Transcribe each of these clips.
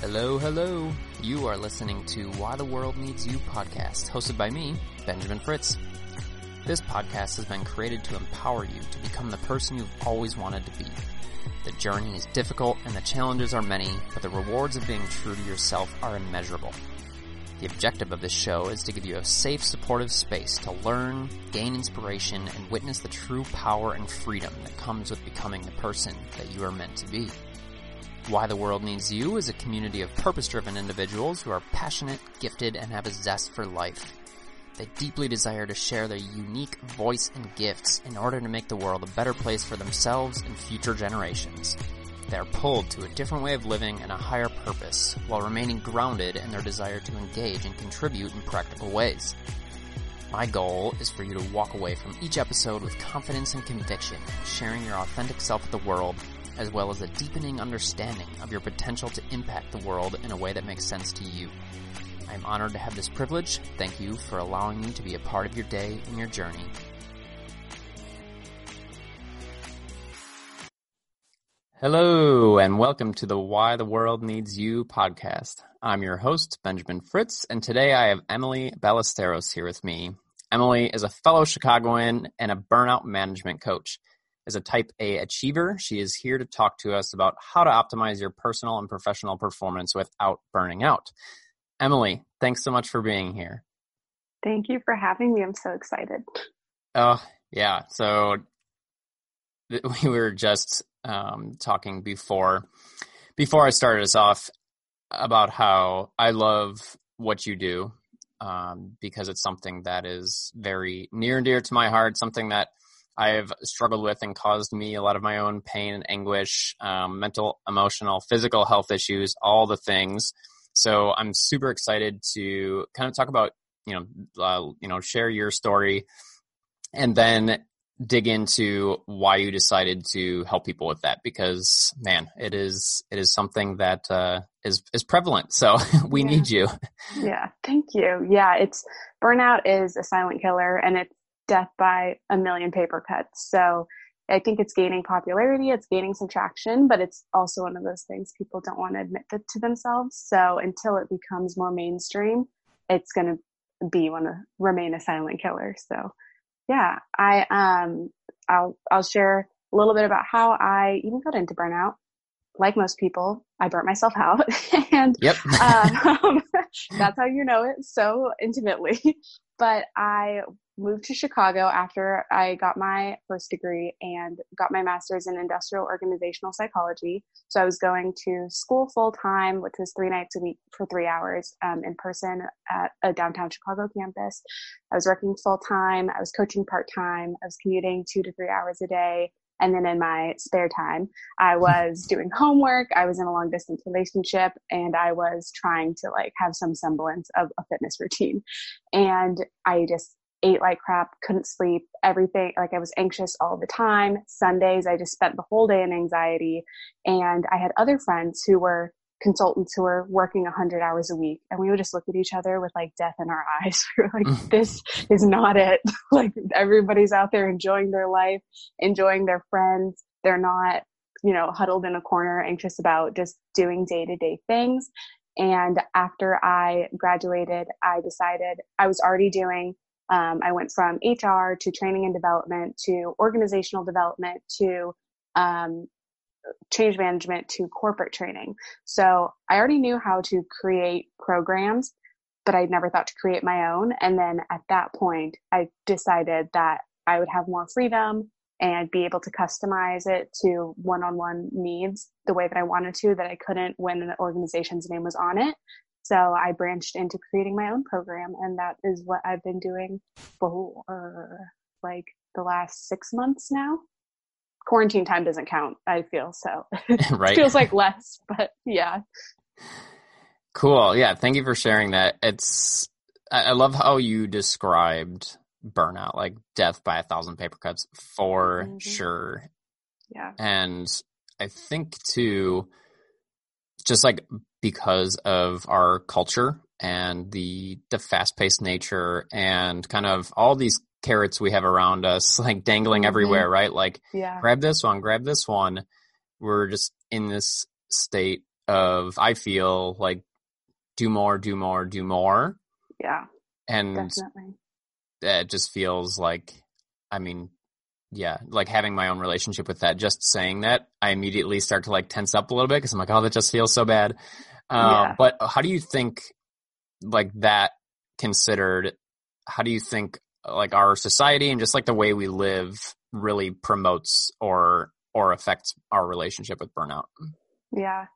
Hello, hello. You are listening to Why the World Needs You podcast, hosted by me, Benjamin Fritz. This podcast has been created to empower you to become the person you've always wanted to be. The journey is difficult and the challenges are many, but the rewards of being true to yourself are immeasurable. The objective of this show is to give you a safe, supportive space to learn, gain inspiration, and witness the true power and freedom that comes with becoming the person that you are meant to be. Why the World Needs You is a community of purpose-driven individuals who are passionate, gifted, and have a zest for life. They deeply desire to share their unique voice and gifts in order to make the world a better place for themselves and future generations. They are pulled to a different way of living and a higher purpose while remaining grounded in their desire to engage and contribute in practical ways. My goal is for you to walk away from each episode with confidence and conviction, sharing your authentic self with the world as well as a deepening understanding of your potential to impact the world in a way that makes sense to you. I am honored to have this privilege. Thank you for allowing me to be a part of your day and your journey. Hello and welcome to the Why the World Needs You podcast. I'm your host, Benjamin Fritz, and today I have Emily Ballesteros here with me. Emily is a fellow Chicagoan and a burnout management coach. As a type A achiever, she is here to talk to us about how to optimize your personal and professional performance without burning out. Emily, thanks so much for being here. Thank you for having me. I'm so excited. Oh, yeah. So we were just um, talking before before I started us off about how I love what you do um, because it's something that is very near and dear to my heart, something that I've struggled with and caused me a lot of my own pain and anguish, um, mental, emotional, physical health issues, all the things. So I'm super excited to kind of talk about, you know, uh, you know, share your story, and then dig into why you decided to help people with that because man it is it is something that uh, is is prevalent so we yeah. need you yeah thank you yeah it's burnout is a silent killer and it's death by a million paper cuts. So I think it's gaining popularity, it's gaining some traction, but it's also one of those things people don't want to admit to themselves. So until it becomes more mainstream, it's going to be one of remain a silent killer. So yeah, I um I'll I'll share a little bit about how I even got into burnout. Like most people, I burnt myself out, and yep. um, that's how you know it so intimately. But I moved to Chicago after I got my first degree and got my master's in industrial organizational psychology. So I was going to school full time, which was three nights a week for three hours um, in person at a downtown Chicago campus. I was working full time. I was coaching part time. I was commuting two to three hours a day. And then in my spare time, I was doing homework. I was in a long distance relationship and I was trying to like have some semblance of a fitness routine. And I just ate like crap, couldn't sleep, everything. Like I was anxious all the time. Sundays, I just spent the whole day in anxiety. And I had other friends who were consultants who were working 100 hours a week. And we would just look at each other with like death in our eyes. We were like, mm. this is not it. like everybody's out there enjoying their life, enjoying their friends. They're not, you know, huddled in a corner, anxious about just doing day to day things. And after I graduated, I decided I was already doing um, I went from HR to training and development to organizational development to um, change management to corporate training. So I already knew how to create programs, but I'd never thought to create my own. And then at that point, I decided that I would have more freedom and be able to customize it to one on one needs the way that I wanted to, that I couldn't when an organization's name was on it. So I branched into creating my own program, and that is what I've been doing for like the last six months now. Quarantine time doesn't count, I feel so. right. feels like less, but yeah. Cool. Yeah. Thank you for sharing that. It's, I love how you described burnout, like death by a thousand paper cuts for mm-hmm. sure. Yeah. And I think too, just like because of our culture and the the fast paced nature and kind of all these carrots we have around us, like dangling mm-hmm. everywhere, right? Like yeah. grab this one, grab this one. We're just in this state of I feel like do more, do more, do more. Yeah. And definitely. it just feels like I mean, yeah, like having my own relationship with that, just saying that, I immediately start to like tense up a little bit because I'm like, oh, that just feels so bad. Um, yeah. But how do you think, like that considered, how do you think like our society and just like the way we live really promotes or or affects our relationship with burnout? Yeah.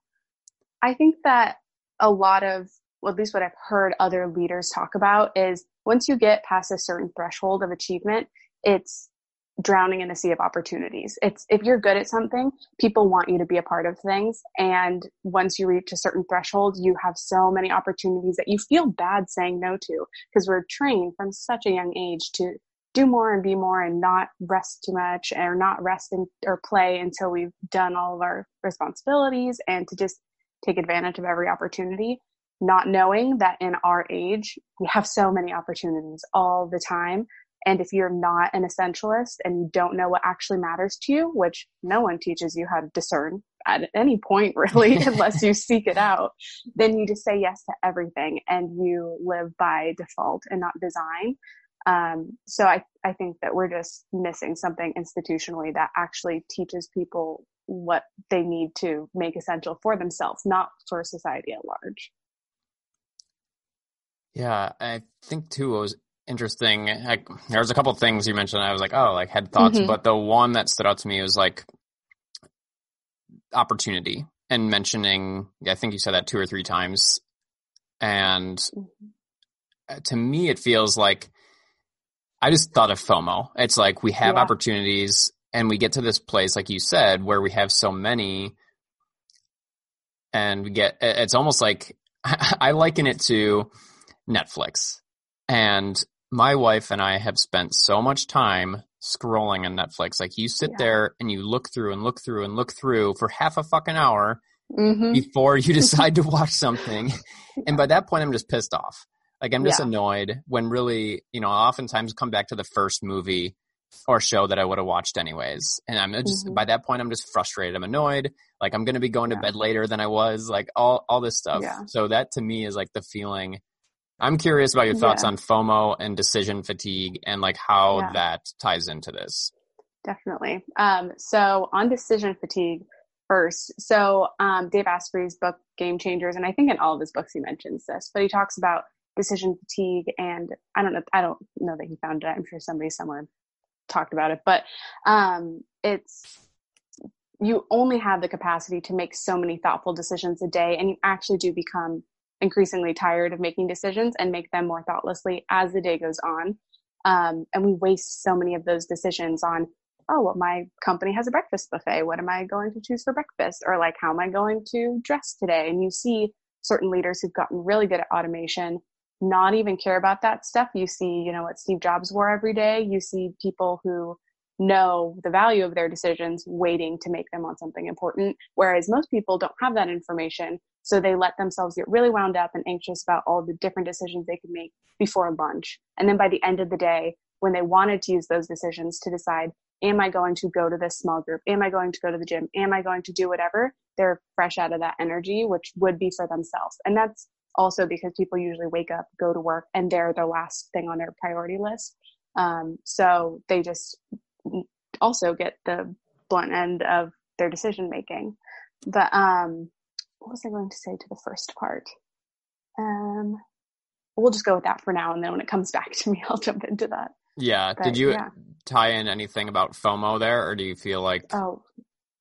I think that a lot of, well, at least what I've heard other leaders talk about is once you get past a certain threshold of achievement, it's drowning in a sea of opportunities. It's if you're good at something, people want you to be a part of things. And once you reach a certain threshold, you have so many opportunities that you feel bad saying no to because we're trained from such a young age to do more and be more and not rest too much or not rest in, or play until we've done all of our responsibilities and to just take advantage of every opportunity not knowing that in our age we have so many opportunities all the time and if you're not an essentialist and you don't know what actually matters to you, which no one teaches you how to discern at any point really, unless you seek it out, then you just say yes to everything and you live by default and not design. Um, so I, I think that we're just missing something institutionally that actually teaches people what they need to make essential for themselves, not for society at large. Yeah, I think too, it was interesting. I, there was a couple things you mentioned. I was like, oh, like had thoughts, mm-hmm. but the one that stood out to me was like opportunity and mentioning. I think you said that two or three times, and mm-hmm. to me, it feels like I just thought of FOMO. It's like we have yeah. opportunities, and we get to this place, like you said, where we have so many, and we get. It's almost like I liken it to Netflix. And my wife and I have spent so much time scrolling on Netflix. Like you sit yeah. there and you look through and look through and look through for half a fucking hour mm-hmm. before you decide to watch something. And by that point, I'm just pissed off. Like I'm just yeah. annoyed when really, you know, I oftentimes come back to the first movie or show that I would have watched anyways. And I'm just, mm-hmm. by that point, I'm just frustrated. I'm annoyed. Like I'm going to be going yeah. to bed later than I was, like all, all this stuff. So that to me is like the feeling I'm curious about your thoughts yeah. on FOMO and decision fatigue and like how yeah. that ties into this. Definitely. Um, so on decision fatigue first, so um, Dave Asprey's book Game Changers, and I think in all of his books he mentions this, but he talks about decision fatigue, and I don't know, I don't know that he found it. I'm sure somebody somewhere talked about it, but um, it's you only have the capacity to make so many thoughtful decisions a day, and you actually do become increasingly tired of making decisions and make them more thoughtlessly as the day goes on. Um, and we waste so many of those decisions on, oh, well, my company has a breakfast buffet. What am I going to choose for breakfast? Or like, how am I going to dress today? And you see certain leaders who've gotten really good at automation not even care about that stuff. You see, you know, what Steve Jobs wore every day. You see people who know the value of their decisions waiting to make them on something important. Whereas most people don't have that information. So they let themselves get really wound up and anxious about all the different decisions they could make before lunch. And then by the end of the day, when they wanted to use those decisions to decide, am I going to go to this small group? Am I going to go to the gym? Am I going to do whatever? They're fresh out of that energy, which would be for themselves. And that's also because people usually wake up, go to work, and they're the last thing on their priority list. Um, so they just also get the blunt end of their decision making. But um, what was I going to say to the first part? Um, we'll just go with that for now, and then when it comes back to me, I'll jump into that. Yeah. But, Did you yeah. tie in anything about FOMO there, or do you feel like? Oh,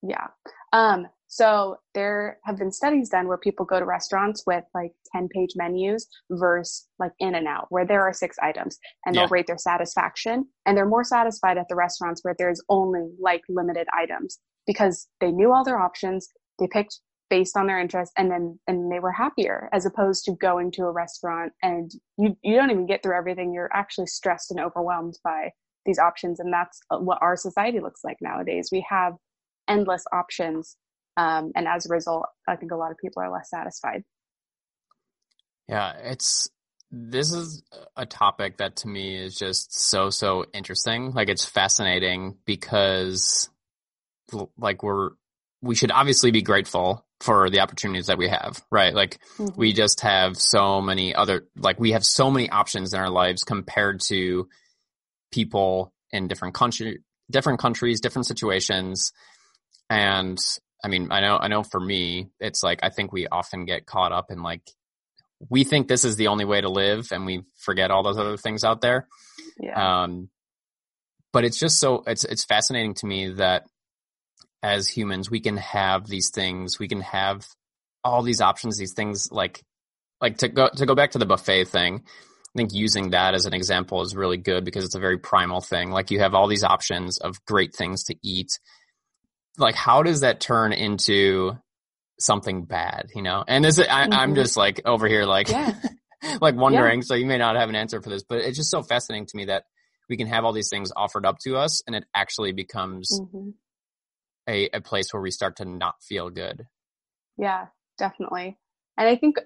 yeah. Um, so there have been studies done where people go to restaurants with like 10 page menus versus like in and out where there are six items and they'll rate their satisfaction and they're more satisfied at the restaurants where there's only like limited items because they knew all their options. They picked based on their interest and then and they were happier as opposed to going to a restaurant and you you don't even get through everything. You're actually stressed and overwhelmed by these options and that's what our society looks like nowadays. We have endless options um, and as a result i think a lot of people are less satisfied. Yeah it's this is a topic that to me is just so so interesting. Like it's fascinating because like we're we should obviously be grateful for the opportunities that we have, right? Like mm-hmm. we just have so many other, like we have so many options in our lives compared to people in different country, different countries, different situations. And I mean, I know, I know for me, it's like, I think we often get caught up in like, we think this is the only way to live and we forget all those other things out there. Yeah. Um, but it's just so, it's, it's fascinating to me that as humans, we can have these things, we can have all these options, these things like, like to go, to go back to the buffet thing. I think using that as an example is really good because it's a very primal thing. Like you have all these options of great things to eat. Like how does that turn into something bad, you know? And this, I, am mm-hmm. just like over here, like, yeah. like wondering. Yeah. So you may not have an answer for this, but it's just so fascinating to me that we can have all these things offered up to us and it actually becomes mm-hmm a, a place where we start to not feel good. Yeah, definitely. And I think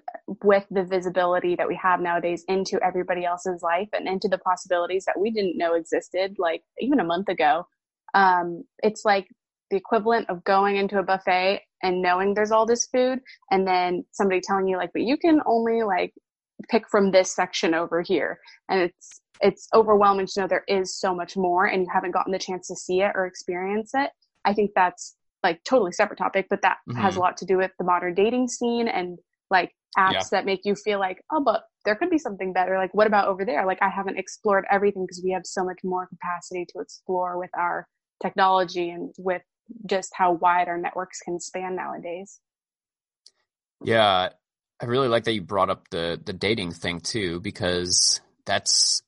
with the visibility that we have nowadays into everybody else's life and into the possibilities that we didn't know existed, like even a month ago, um, it's like the equivalent of going into a buffet and knowing there's all this food and then somebody telling you like, but you can only like pick from this section over here. And it's, it's overwhelming to know there is so much more and you haven't gotten the chance to see it or experience it. I think that's like totally separate topic, but that mm-hmm. has a lot to do with the modern dating scene and like apps yeah. that make you feel like, oh, but there could be something better. Like, what about over there? Like, I haven't explored everything because we have so much more capacity to explore with our technology and with just how wide our networks can span nowadays. Yeah, I really like that you brought up the the dating thing too because that's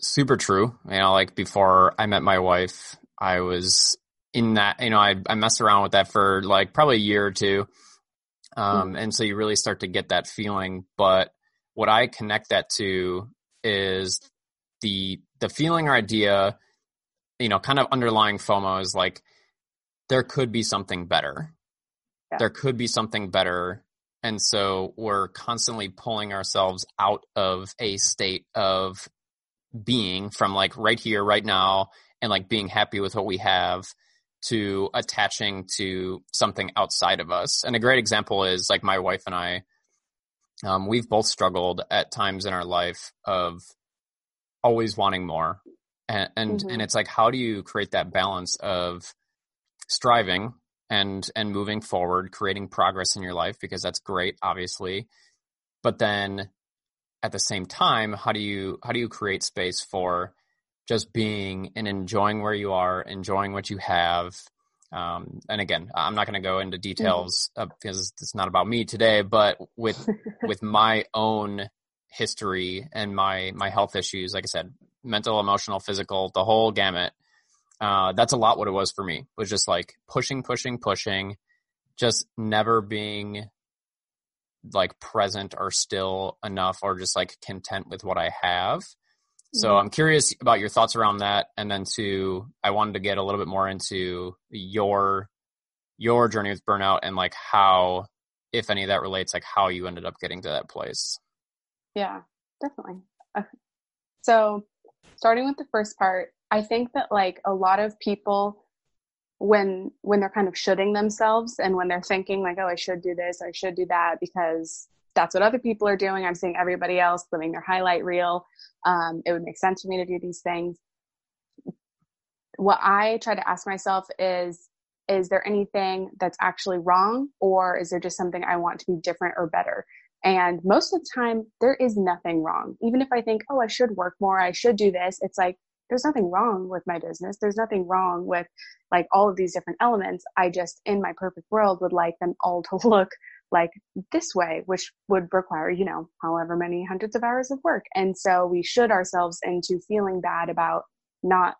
super true. You know, like before I met my wife, I was in that, you know, I, I messed around with that for like probably a year or two. Um, mm. and so you really start to get that feeling. But what I connect that to is the, the feeling or idea, you know, kind of underlying FOMO is like, there could be something better. Yeah. There could be something better. And so we're constantly pulling ourselves out of a state of being from like right here, right now, and like being happy with what we have to attaching to something outside of us. And a great example is like my wife and I, um, we've both struggled at times in our life of always wanting more. And, and, mm-hmm. and it's like, how do you create that balance of striving and, and moving forward, creating progress in your life? Because that's great, obviously. But then at the same time, how do you, how do you create space for just being and enjoying where you are, enjoying what you have. Um, and again, I'm not going to go into details mm-hmm. uh, because it's not about me today, but with, with my own history and my, my health issues, like I said, mental, emotional, physical, the whole gamut. Uh, that's a lot what it was for me was just like pushing, pushing, pushing, just never being like present or still enough or just like content with what I have. So mm-hmm. I'm curious about your thoughts around that. And then to, I wanted to get a little bit more into your, your journey with burnout and like how, if any of that relates, like how you ended up getting to that place. Yeah, definitely. So starting with the first part, I think that like a lot of people, when when they're kind of shooting themselves and when they're thinking like oh i should do this i should do that because that's what other people are doing. I'm seeing everybody else living their highlight reel. Um, it would make sense for me to do these things. What I try to ask myself is, is there anything that's actually wrong or is there just something I want to be different or better? And most of the time, there is nothing wrong. Even if I think, oh, I should work more, I should do this, it's like, there's nothing wrong with my business. There's nothing wrong with like all of these different elements. I just, in my perfect world, would like them all to look like this way, which would require, you know, however many hundreds of hours of work. And so we should ourselves into feeling bad about not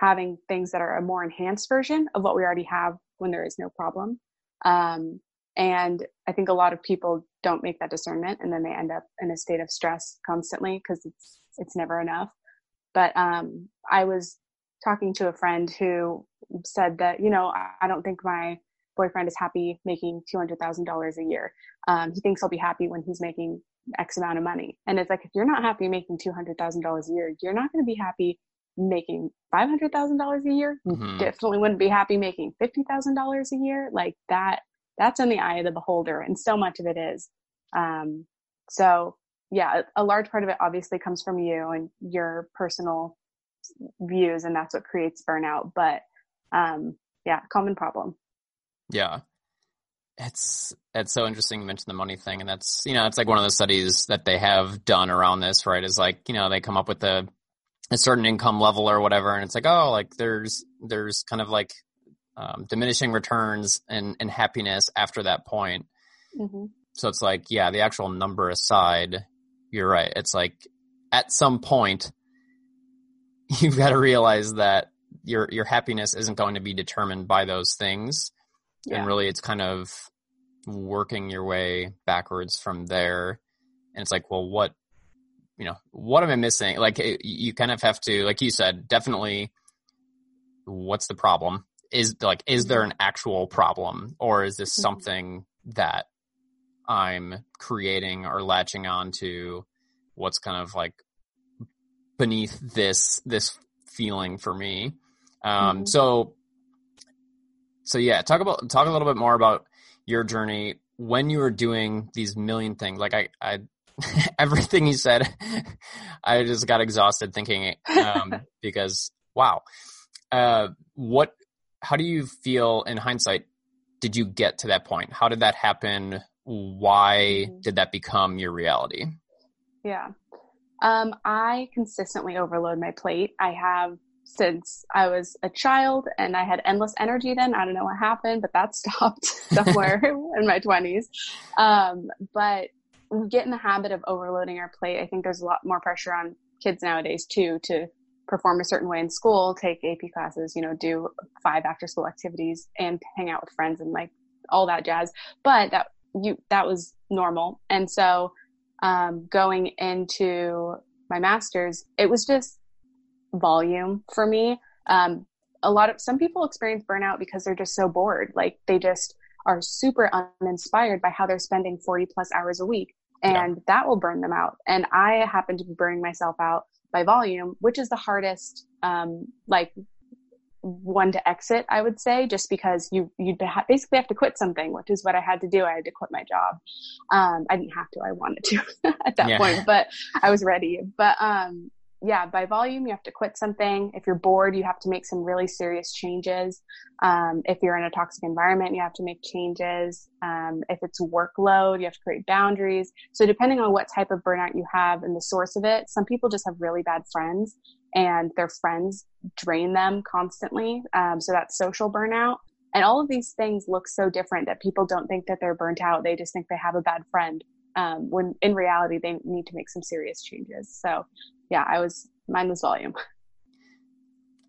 having things that are a more enhanced version of what we already have when there is no problem. Um, and I think a lot of people don't make that discernment and then they end up in a state of stress constantly because it's, it's never enough. But, um, I was talking to a friend who said that, you know, I, I don't think my boyfriend is happy making $200,000 a year. Um, he thinks he'll be happy when he's making X amount of money. And it's like, if you're not happy making $200,000 a year, you're not going to be happy making $500,000 a year. Mm-hmm. definitely wouldn't be happy making $50,000 a year. Like that that's in the eye of the beholder and so much of it is um, so yeah a, a large part of it obviously comes from you and your personal views and that's what creates burnout but um, yeah common problem yeah. It's it's so interesting you mentioned the money thing and that's you know it's like one of the studies that they have done around this right is like you know they come up with a a certain income level or whatever and it's like oh like there's there's kind of like um, diminishing returns and, and happiness after that point. Mm-hmm. so it's like yeah the actual number aside you're right it's like at some point you've got to realize that your your happiness isn't going to be determined by those things yeah. and really it's kind of working your way backwards from there and it's like well what you know what am i missing like it, you kind of have to like you said definitely what's the problem is like is there an actual problem or is this mm-hmm. something that i'm creating or latching on to what's kind of like beneath this this feeling for me um mm-hmm. so so yeah talk about talk a little bit more about your journey when you were doing these million things. Like i i everything you said i just got exhausted thinking um because wow. Uh what how do you feel in hindsight did you get to that point? How did that happen? Why mm-hmm. did that become your reality? Yeah. Um i consistently overload my plate. I have since I was a child and I had endless energy then. I don't know what happened, but that stopped somewhere in my 20s. Um, but we get in the habit of overloading our plate. I think there's a lot more pressure on kids nowadays too to perform a certain way in school, take AP classes, you know, do five after school activities and hang out with friends and like all that jazz. But that you that was normal. And so um, going into my master's, it was just volume for me. Um, a lot of some people experience burnout because they're just so bored. Like they just are super uninspired by how they're spending 40 plus hours a week and yeah. that will burn them out. And I happen to be burning myself out by volume, which is the hardest, um, like one to exit, I would say, just because you you basically have to quit something, which is what I had to do. I had to quit my job. Um, I didn't have to; I wanted to at that yeah. point, but I was ready. But um, yeah, by volume, you have to quit something. If you're bored, you have to make some really serious changes. Um, if you're in a toxic environment, you have to make changes. Um, if it's workload, you have to create boundaries. So depending on what type of burnout you have and the source of it, some people just have really bad friends and their friends drain them constantly. Um, so that's social burnout. And all of these things look so different that people don't think that they're burnt out. They just think they have a bad friend. Um, when in reality they need to make some serious changes. So yeah, I was mine was volume.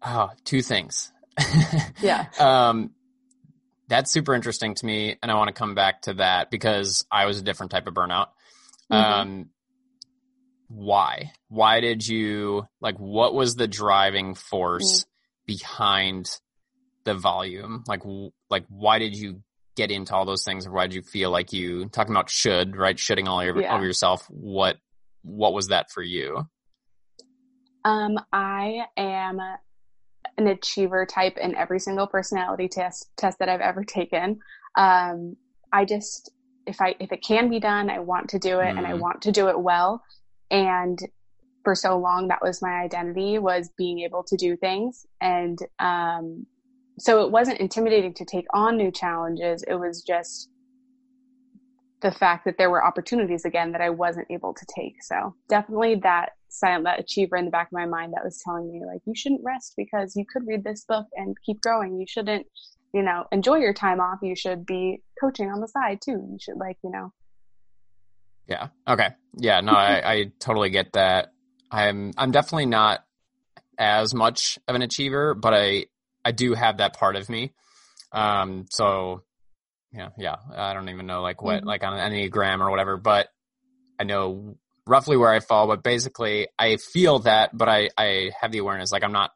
Oh, two things. yeah. Um, that's super interesting to me, and I want to come back to that because I was a different type of burnout. Mm-hmm. Um, why? Why did you like? What was the driving force mm-hmm. behind the volume? Like, like why did you get into all those things, or why did you feel like you talking about should right, shitting all over, yeah. over yourself? What what was that for you? Um, I am an achiever type in every single personality test test that I've ever taken. Um, I just if I if it can be done, I want to do it mm. and I mm. want to do it well. And for so long that was my identity was being able to do things and um, so it wasn't intimidating to take on new challenges. It was just the fact that there were opportunities again that I wasn't able to take. So definitely that silent, that achiever in the back of my mind that was telling me like, you shouldn't rest because you could read this book and keep growing. You shouldn't, you know, enjoy your time off. You should be coaching on the side too. You should like, you know. Yeah. Okay. Yeah. No, I, I totally get that. I'm, I'm definitely not as much of an achiever, but I, I do have that part of me. Um, so yeah, yeah. I don't even know like what, mm-hmm. like on an Enneagram or whatever, but I know roughly where I fall. But basically, I feel that, but I, I have the awareness like I'm not,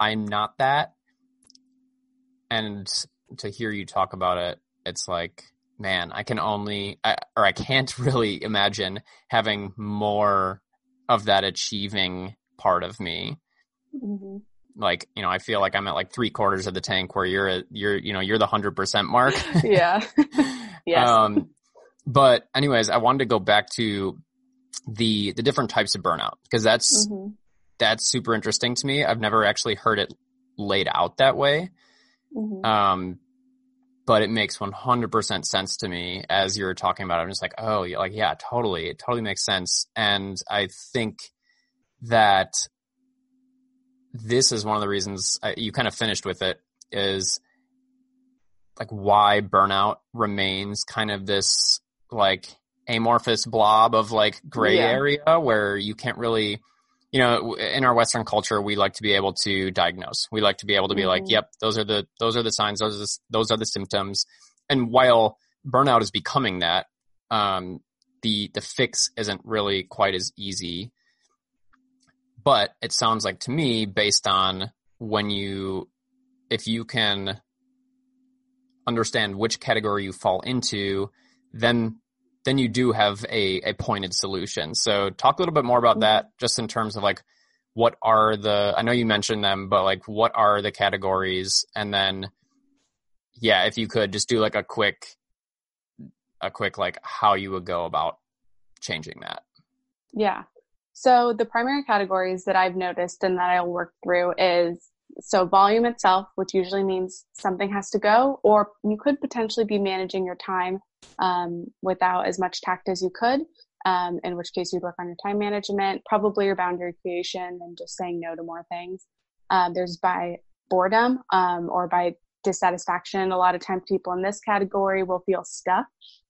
I'm not that. And to hear you talk about it, it's like, man, I can only, I, or I can't really imagine having more of that achieving part of me. Mm-hmm. like you know I feel like I'm at like three quarters of the tank where you're at you're you know you're the hundred percent mark. yeah. yes. Um, but anyways, I wanted to go back to the the different types of burnout because that's mm-hmm. that's super interesting to me. I've never actually heard it laid out that way. Mm-hmm. Um, but it makes 100% sense to me as you're talking about it. I'm just like, oh, like, yeah, totally. It totally makes sense. And I think that this is one of the reasons I, you kind of finished with it is like why burnout remains kind of this like amorphous blob of like gray yeah. area where you can't really you know, in our Western culture, we like to be able to diagnose. We like to be able to be mm-hmm. like, yep, those are the, those are the signs. Those are the, those are the symptoms. And while burnout is becoming that, um, the, the fix isn't really quite as easy. But it sounds like to me, based on when you, if you can understand which category you fall into, then then you do have a, a pointed solution. So talk a little bit more about mm-hmm. that just in terms of like what are the I know you mentioned them, but like what are the categories and then yeah, if you could just do like a quick a quick like how you would go about changing that. Yeah. So the primary categories that I've noticed and that I'll work through is so volume itself, which usually means something has to go, or you could potentially be managing your time um, without as much tact as you could. Um, in which case you'd work on your time management, probably your boundary creation, and just saying no to more things. Um, there's by boredom um, or by dissatisfaction. A lot of times, people in this category will feel stuck.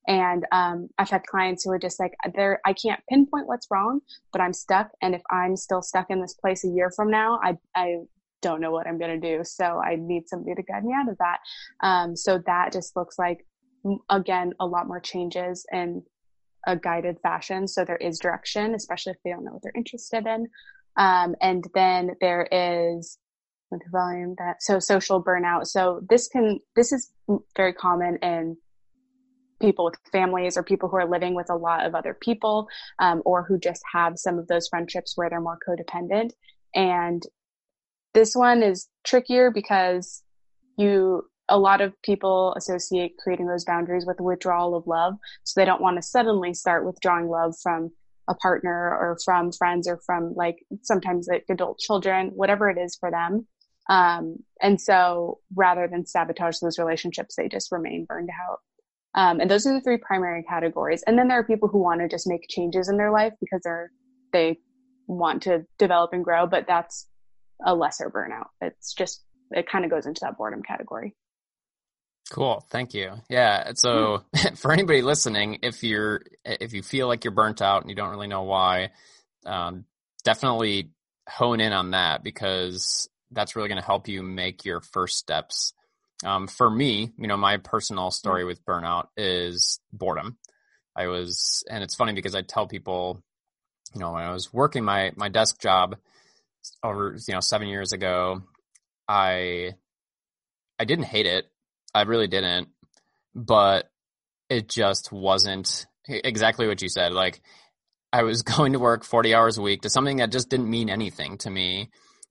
And um, I've had clients who are just like, "There, I can't pinpoint what's wrong, but I'm stuck. And if I'm still stuck in this place a year from now, I, I don't know what I'm going to do. So I need somebody to guide me out of that. Um, so that just looks like again, a lot more changes in a guided fashion. So there is direction, especially if they don't know what they're interested in. Um, and then there is with volume that so social burnout. So this can this is very common in people with families or people who are living with a lot of other people um, or who just have some of those friendships where they're more codependent. And this one is trickier because you a lot of people associate creating those boundaries with withdrawal of love. So they don't want to suddenly start withdrawing love from a partner or from friends or from like sometimes like adult children, whatever it is for them. Um, and so rather than sabotage those relationships, they just remain burned out. Um, and those are the three primary categories. And then there are people who want to just make changes in their life because they're, they want to develop and grow, but that's a lesser burnout. It's just, it kind of goes into that boredom category. Cool. Thank you. Yeah. So for anybody listening, if you're, if you feel like you're burnt out and you don't really know why, um, definitely hone in on that because that's really going to help you make your first steps. Um, for me, you know, my personal story with burnout is boredom. I was, and it's funny because I tell people, you know, when I was working my, my desk job over, you know, seven years ago, I, I didn't hate it. I really didn't, but it just wasn't exactly what you said. Like I was going to work 40 hours a week to something that just didn't mean anything to me,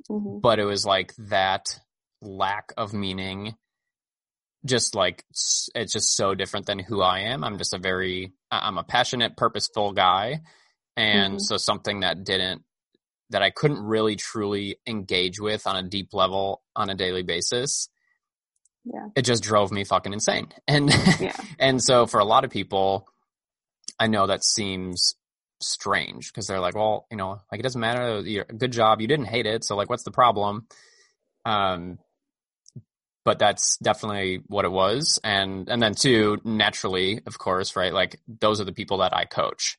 mm-hmm. but it was like that lack of meaning just like it's just so different than who I am. I'm just a very I'm a passionate, purposeful guy. And mm-hmm. so something that didn't that I couldn't really truly engage with on a deep level on a daily basis yeah. it just drove me fucking insane. And yeah. and so for a lot of people, I know that seems strange because they're like, well, you know, like it doesn't matter. You're, good job. You didn't hate it. So like, what's the problem? Um, but that's definitely what it was. And, and then two, naturally, of course, right? Like those are the people that I coach.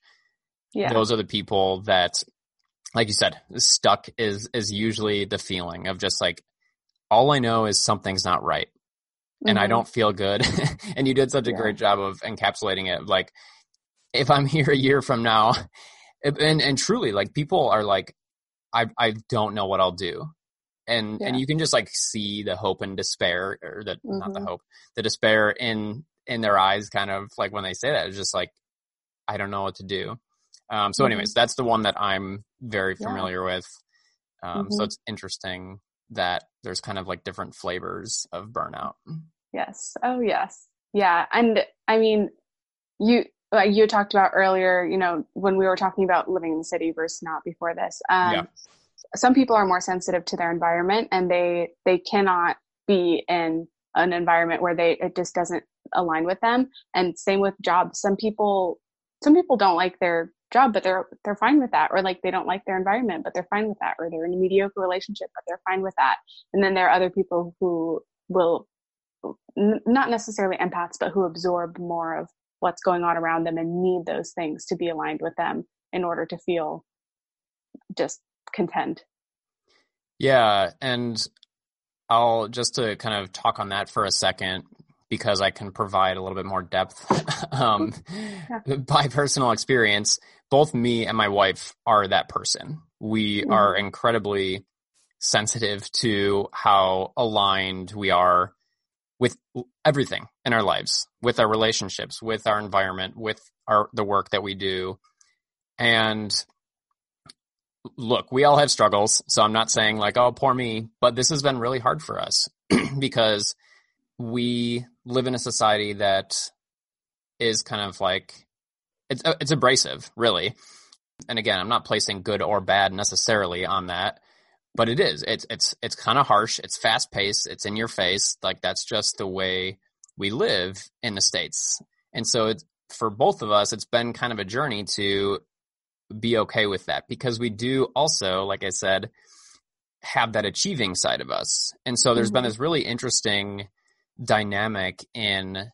Yeah. Those are the people that, like you said, stuck is, is usually the feeling of just like, all I know is something's not right and mm-hmm. I don't feel good. and you did such a yeah. great job of encapsulating it. Like, if I'm here a year from now, and and truly, like people are like, I I don't know what I'll do, and yeah. and you can just like see the hope and despair, or the mm-hmm. not the mm-hmm. hope, the despair in in their eyes, kind of like when they say that. It's just like, I don't know what to do. Um, so, mm-hmm. anyways, that's the one that I'm very familiar yeah. with. Um, so it's interesting that there's kind of like different flavors of burnout. Yes. Oh, yes. Yeah. And I mean, you, like you talked about earlier, you know, when we were talking about living in the city versus not before this. Um, yeah. Some people are more sensitive to their environment and they, they cannot be in an environment where they, it just doesn't align with them. And same with jobs. Some people, some people don't like their job, but they're, they're fine with that. Or like they don't like their environment, but they're fine with that. Or they're in a mediocre relationship, but they're fine with that. And then there are other people who will n- not necessarily empaths, but who absorb more of what's going on around them and need those things to be aligned with them in order to feel just content. Yeah. And I'll just to kind of talk on that for a second because I can provide a little bit more depth um, yeah. by personal experience. Both me and my wife are that person. We mm-hmm. are incredibly sensitive to how aligned we are with everything in our lives, with our relationships, with our environment, with our the work that we do. And look, we all have struggles, so I'm not saying like, oh, poor me, but this has been really hard for us because we live in a society that is kind of like it's it's abrasive, really. And again, I'm not placing good or bad necessarily on that, but it is. It's it's it's kind of harsh. It's fast paced. It's in your face. Like that's just the way we live in the states. And so it's, for both of us, it's been kind of a journey to be okay with that because we do also, like I said, have that achieving side of us. And so there's mm-hmm. been this really interesting dynamic in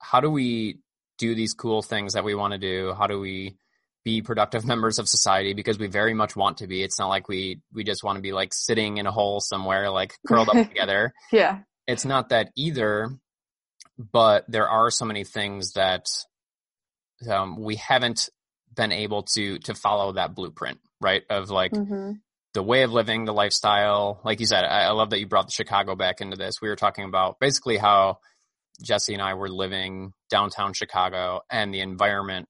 how do we do these cool things that we want to do? How do we be productive members of society because we very much want to be. It's not like we we just want to be like sitting in a hole somewhere like curled up together. Yeah. It's not that either, but there are so many things that um, we haven't been able to to follow that blueprint, right? Of like mm-hmm. The way of living, the lifestyle. Like you said, I, I love that you brought the Chicago back into this. We were talking about basically how Jesse and I were living downtown Chicago and the environment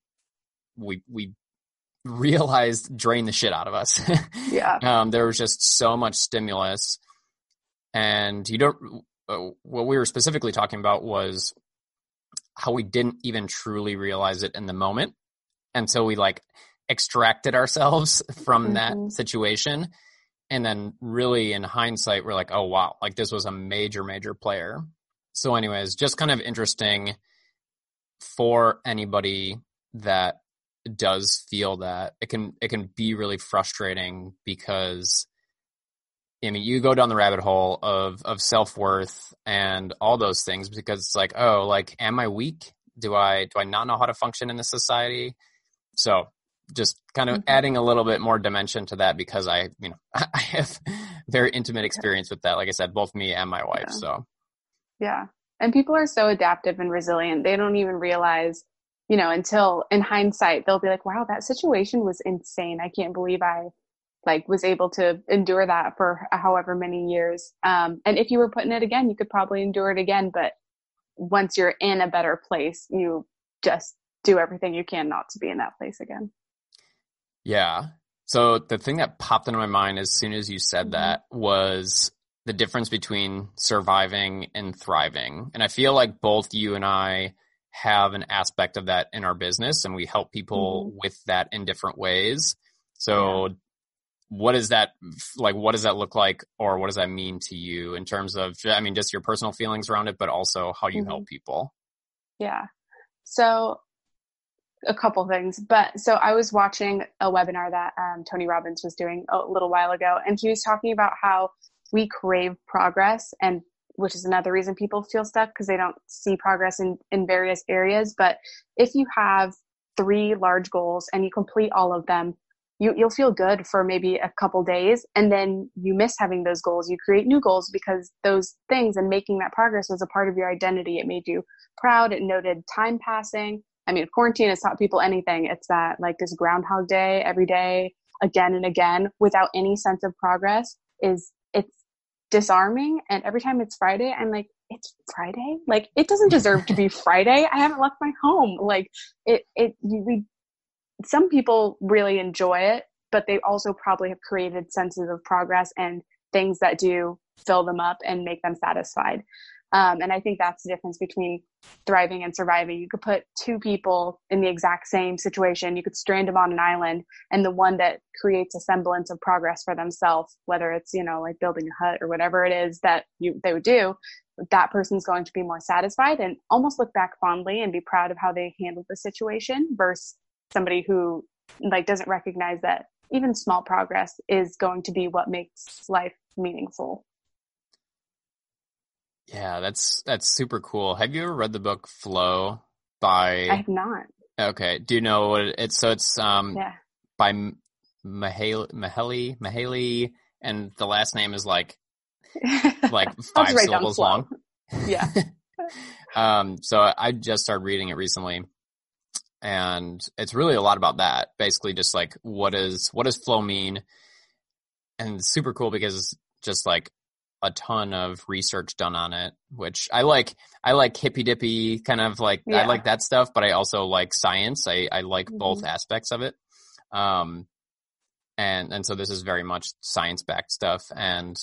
we we realized drained the shit out of us. yeah. Um, there was just so much stimulus, and you don't. Uh, what we were specifically talking about was how we didn't even truly realize it in the moment until we like extracted ourselves from mm-hmm. that situation. And then really in hindsight, we're like, oh wow, like this was a major, major player. So anyways, just kind of interesting for anybody that does feel that it can it can be really frustrating because I mean you go down the rabbit hole of of self worth and all those things because it's like oh like am I weak do I do I not know how to function in this society so just kind of mm-hmm. adding a little bit more dimension to that because I you know I have very intimate experience with that like I said both me and my wife yeah. so yeah and people are so adaptive and resilient they don't even realize you know, until in hindsight, they'll be like, wow, that situation was insane. I can't believe I like was able to endure that for however many years. Um, and if you were putting it again, you could probably endure it again. But once you're in a better place, you just do everything you can not to be in that place again. Yeah. So the thing that popped into my mind as soon as you said mm-hmm. that was the difference between surviving and thriving. And I feel like both you and I have an aspect of that in our business and we help people mm-hmm. with that in different ways. So yeah. what is that like what does that look like or what does that mean to you in terms of I mean just your personal feelings around it but also how you mm-hmm. help people? Yeah. So a couple things, but so I was watching a webinar that um, Tony Robbins was doing a little while ago, and he was talking about how we crave progress and which is another reason people feel stuck because they don't see progress in, in various areas. But if you have three large goals and you complete all of them, you, you'll feel good for maybe a couple days and then you miss having those goals. You create new goals because those things and making that progress was a part of your identity. It made you proud. It noted time passing. I mean, if quarantine has taught people anything, it's that like this groundhog day every day, again and again, without any sense of progress is it's disarming. And every time it's Friday, I'm like, it's Friday. Like it doesn't deserve to be Friday. I haven't left my home. Like it, it, we, some people really enjoy it, but they also probably have created senses of progress and things that do fill them up and make them satisfied. Um, and I think that's the difference between thriving and surviving. You could put two people in the exact same situation. You could strand them on an island, and the one that creates a semblance of progress for themselves, whether it's you know like building a hut or whatever it is that you they would do, that person's going to be more satisfied and almost look back fondly and be proud of how they handled the situation versus somebody who like doesn't recognize that even small progress is going to be what makes life meaningful. Yeah, that's that's super cool. Have you ever read the book Flow by I have not. Okay. Do you know what it, it's so it's um Yeah. by Mahali Mahali Mahali and the last name is like like five syllables long. Yeah. um, so I just started reading it recently, and it's really a lot about that. Basically, just like what is what does flow mean, and super cool because it's just like a ton of research done on it, which I like. I like hippy dippy kind of like I like that stuff, but I also like science. I I like both Mhm. aspects of it. Um, and and so this is very much science backed stuff, and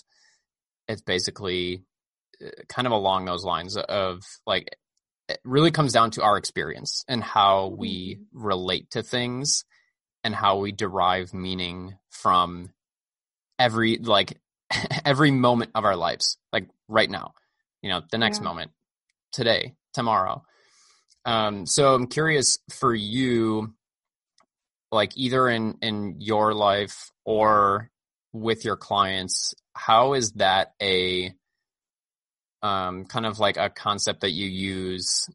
it's basically uh, kind of along those lines of like it really comes down to our experience and how we relate to things and how we derive meaning from every like every moment of our lives like right now you know the next Yeah. moment today tomorrow um so i'm curious for you like either in in your life or with your clients how is that a um kind of like a concept that you use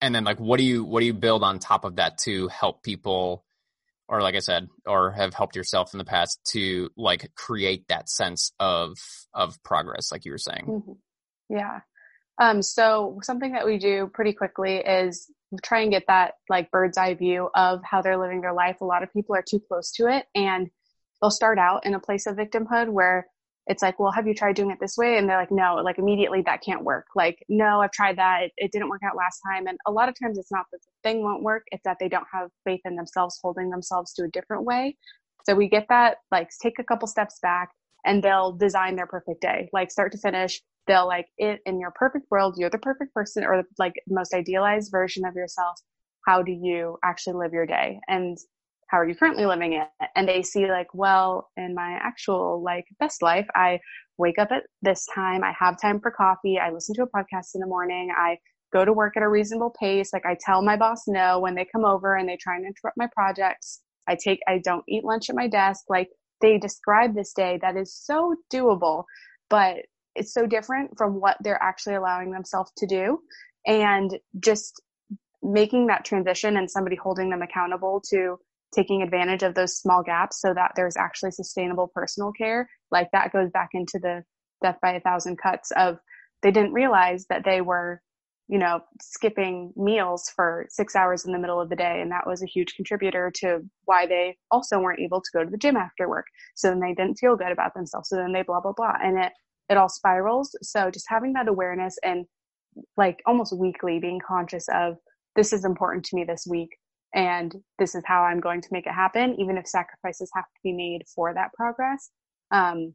and then like what do you what do you build on top of that to help people or like i said or have helped yourself in the past to like create that sense of of progress like you were saying Mhm. Yeah. Um, so something that we do pretty quickly is try and get that like bird's eye view of how they're living their life. A lot of people are too close to it and they'll start out in a place of victimhood where it's like, well, have you tried doing it this way? And they're like, no, like immediately that can't work. Like, no, I've tried that. It, it didn't work out last time. And a lot of times it's not that the thing won't work. It's that they don't have faith in themselves, holding themselves to a different way. So we get that, like take a couple steps back and they'll design their perfect day, like start to finish. They'll like it in your perfect world. You're the perfect person or like most idealized version of yourself. How do you actually live your day? And how are you currently living it? And they see like, well, in my actual like best life, I wake up at this time. I have time for coffee. I listen to a podcast in the morning. I go to work at a reasonable pace. Like I tell my boss no when they come over and they try and interrupt my projects. I take, I don't eat lunch at my desk. Like they describe this day that is so doable, but it's so different from what they're actually allowing themselves to do. And just making that transition and somebody holding them accountable to taking advantage of those small gaps so that there's actually sustainable personal care, like that goes back into the death by a thousand cuts of they didn't realize that they were you know, skipping meals for six hours in the middle of the day. And that was a huge contributor to why they also weren't able to go to the gym after work. So then they didn't feel good about themselves. So then they blah, blah, blah. And it, it all spirals. So just having that awareness and like almost weekly being conscious of this is important to me this week. And this is how I'm going to make it happen, even if sacrifices have to be made for that progress. Um,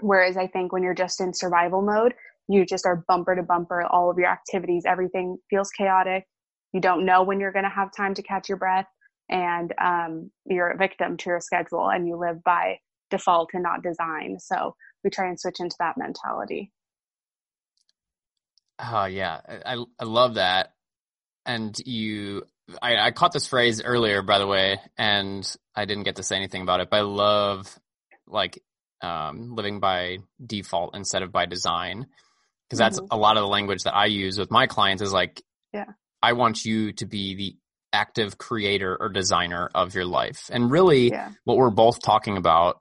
whereas I think when you're just in survival mode, you just are bumper to bumper all of your activities everything feels chaotic. You don't know when you're going to have time to catch your breath and um, you're a victim to your schedule and you live by default and not design. So we try and switch into that mentality. Oh yeah. I i love that. And you I, I caught this phrase earlier by the way and i didn't get to say anything about it but i love like um, living by default instead of by design because that's Mhm. a lot of the language that I use with my clients is like, Yeah. I want you to be the active creator or designer of your life. And really yeah what we're both talking about,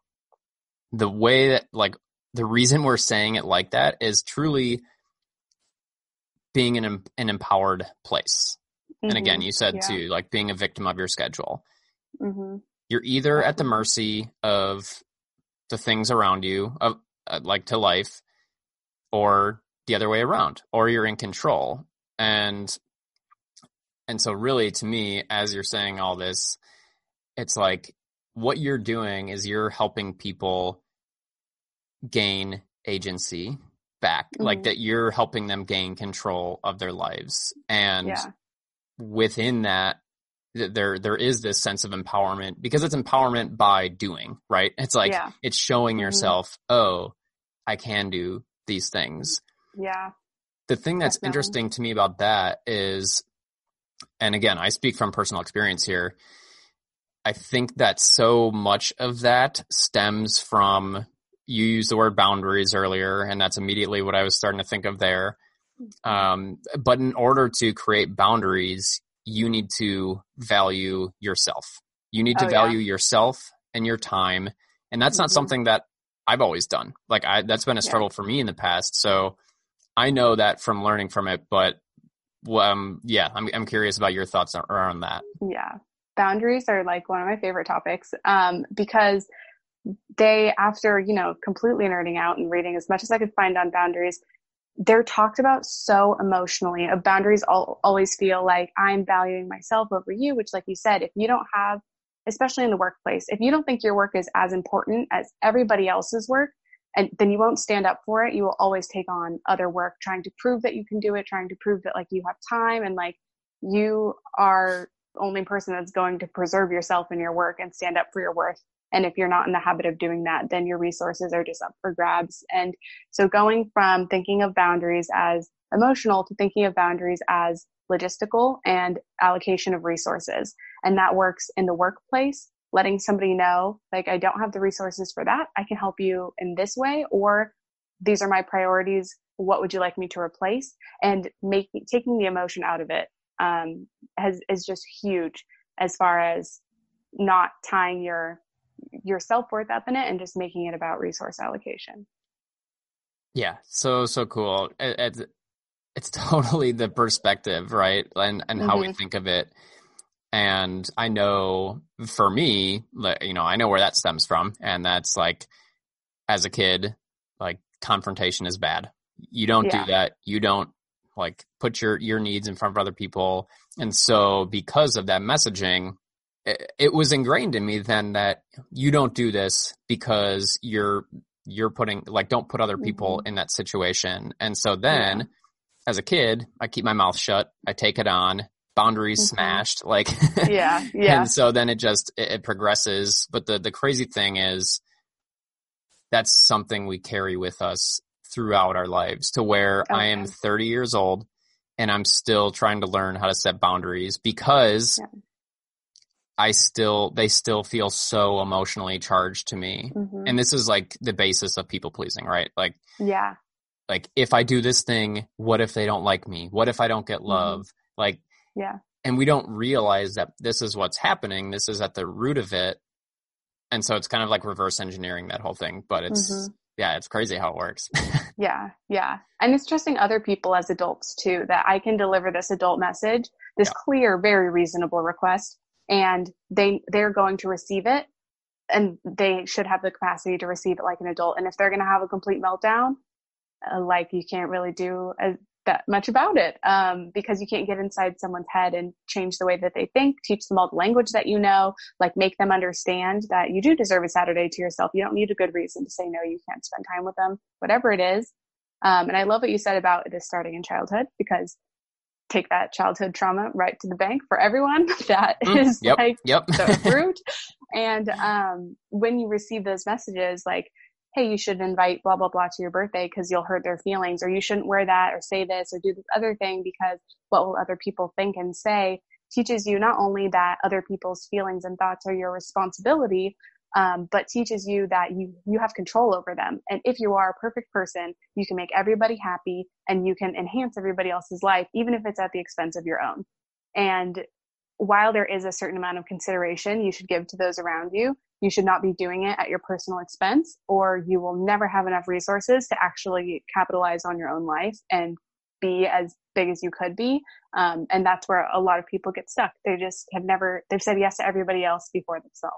the way that like the reason we're saying it like that is truly being in an, an empowered place. And again, you said Yeah. too, like being a victim of your schedule. hmm You're either at the mercy of the things around you, of uh, like to life, or the other way around, or you're in control. And and so really to me, as you're saying all this, it's like what you're doing is you're helping people gain agency back, mm-hmm. like that you're helping them gain control of their lives. And yeah. Within that, there there is this sense of empowerment because it's empowerment by doing, right? It's like yeah. it's showing mm-hmm. yourself, oh, I can do these things. Yeah. The thing that's Definitely. interesting to me about that is and again, I speak from personal experience here. I think that so much of that stems from you used the word boundaries earlier, and that's immediately what I was starting to think of there. Um, but in order to create boundaries, you need to value yourself. You need to oh, value yeah. yourself and your time. And that's mm-hmm. not something that I've always done. Like I, that's been a struggle yeah. for me in the past. So I know that from learning from it, but um, yeah, I'm, I'm curious about your thoughts around that. Yeah. Boundaries are like one of my favorite topics, um, because they, after, you know, completely nerding out and reading as much as I could find on boundaries, they're talked about so emotionally. Boundaries all, always feel like I'm valuing myself over you, which, like you said, if you don't have, especially in the workplace, if you don't think your work is as important as everybody else's work, and then you won't stand up for it. You will always take on other work, trying to prove that you can do it, trying to prove that like you have time and like you are the only person that's going to preserve yourself in your work and stand up for your worth. And if you're not in the habit of doing that, then your resources are just up for grabs. And so going from thinking of boundaries as emotional to thinking of boundaries as logistical and allocation of resources. And that works in the workplace, letting somebody know, like, I don't have the resources for that. I can help you in this way, or these are my priorities. What would you like me to replace? And making, taking the emotion out of it, um, has, is just huge as far as not tying your your self-worth up in it and just making it about resource allocation. Yeah so so cool. It, it's it's totally the perspective right? And and mm-hmm. how we mm-hmm. think of it. And i know for me you know i know where that stems from. And that's like as a kid like confrontation is bad. You don't yeah. do that. You don't like put your your needs in front of other people. And so because of that messaging it, was ingrained in me then that you don't do this because you're you're putting like don't put other people mm-hmm. in that situation and so then yeah. as a kid i keep my mouth shut i take it on boundaries mm-hmm. smashed like yeah yeah and so then it just it, it, progresses but the the crazy thing is that's something we carry with us throughout our lives to where okay. i am 30 years old and i'm still trying to learn how to set boundaries because yeah. I still they still feel so emotionally charged to me. Mm-hmm. And this is like the basis of people pleasing, right? Like Yeah. Like if I do this thing, what if they don't like me? What if I don't get mm-hmm. love? Mm-hmm. Like Yeah. And we don't realize that this is what's happening. This is at the root of it. And so it's kind of like reverse engineering that whole thing, but it's mm-hmm. yeah, it's crazy how it works. yeah, yeah. And it's trusting other people as adults too that I can deliver this adult message, this yeah. clear, very reasonable request and they they're going to receive it and they should have the capacity to receive it like an adult. And if they're going to have a complete meltdown uh, like you can't really do a, that much about it um, because you can't get inside someone's head and change the way that they think teach them all the language that you know like make them understand that you do deserve a saturday to yourself. You don't need a good reason to say no you can't spend time with them whatever it is. Um, and i love what you said about this starting in childhood because take that childhood trauma right to the bank for everyone. That mm, is yep, like yep. the root. and um, when you receive those messages, like, hey, you should invite blah, blah, blah to your birthday because you'll hurt their feelings, or you shouldn't wear that, or say this, or do this other thing because what will other people think and say teaches you not only that other people's feelings and thoughts are your responsibility, um, but teaches you that you you have control over them. And if you are a perfect person, you can make everybody happy and you can enhance everybody else's life, even if it's at the expense of your own. And while there is a certain amount of consideration you should give to those around you, you should not be doing it at your personal expense, or you will never have enough resources to actually capitalize on your own life and be as big as you could be. Um, and that's where a lot of people get stuck. They just have never, they've said yes to everybody else before themselves.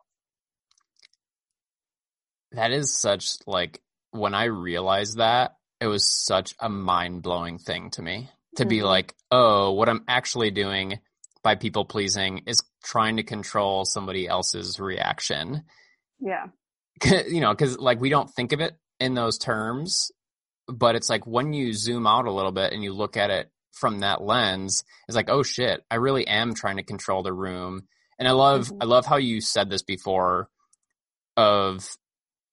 That is such like when I realized that it was such a mind blowing thing to me to mm-hmm. be like, oh, what I'm actually doing by people pleasing is trying to control somebody else's reaction. Yeah. you know, because like we don't think of it in those terms, but it's like when you zoom out a little bit and you look at it from that lens, it's like, oh shit, I really am trying to control the room. And I love mm-hmm. I love how you said this before of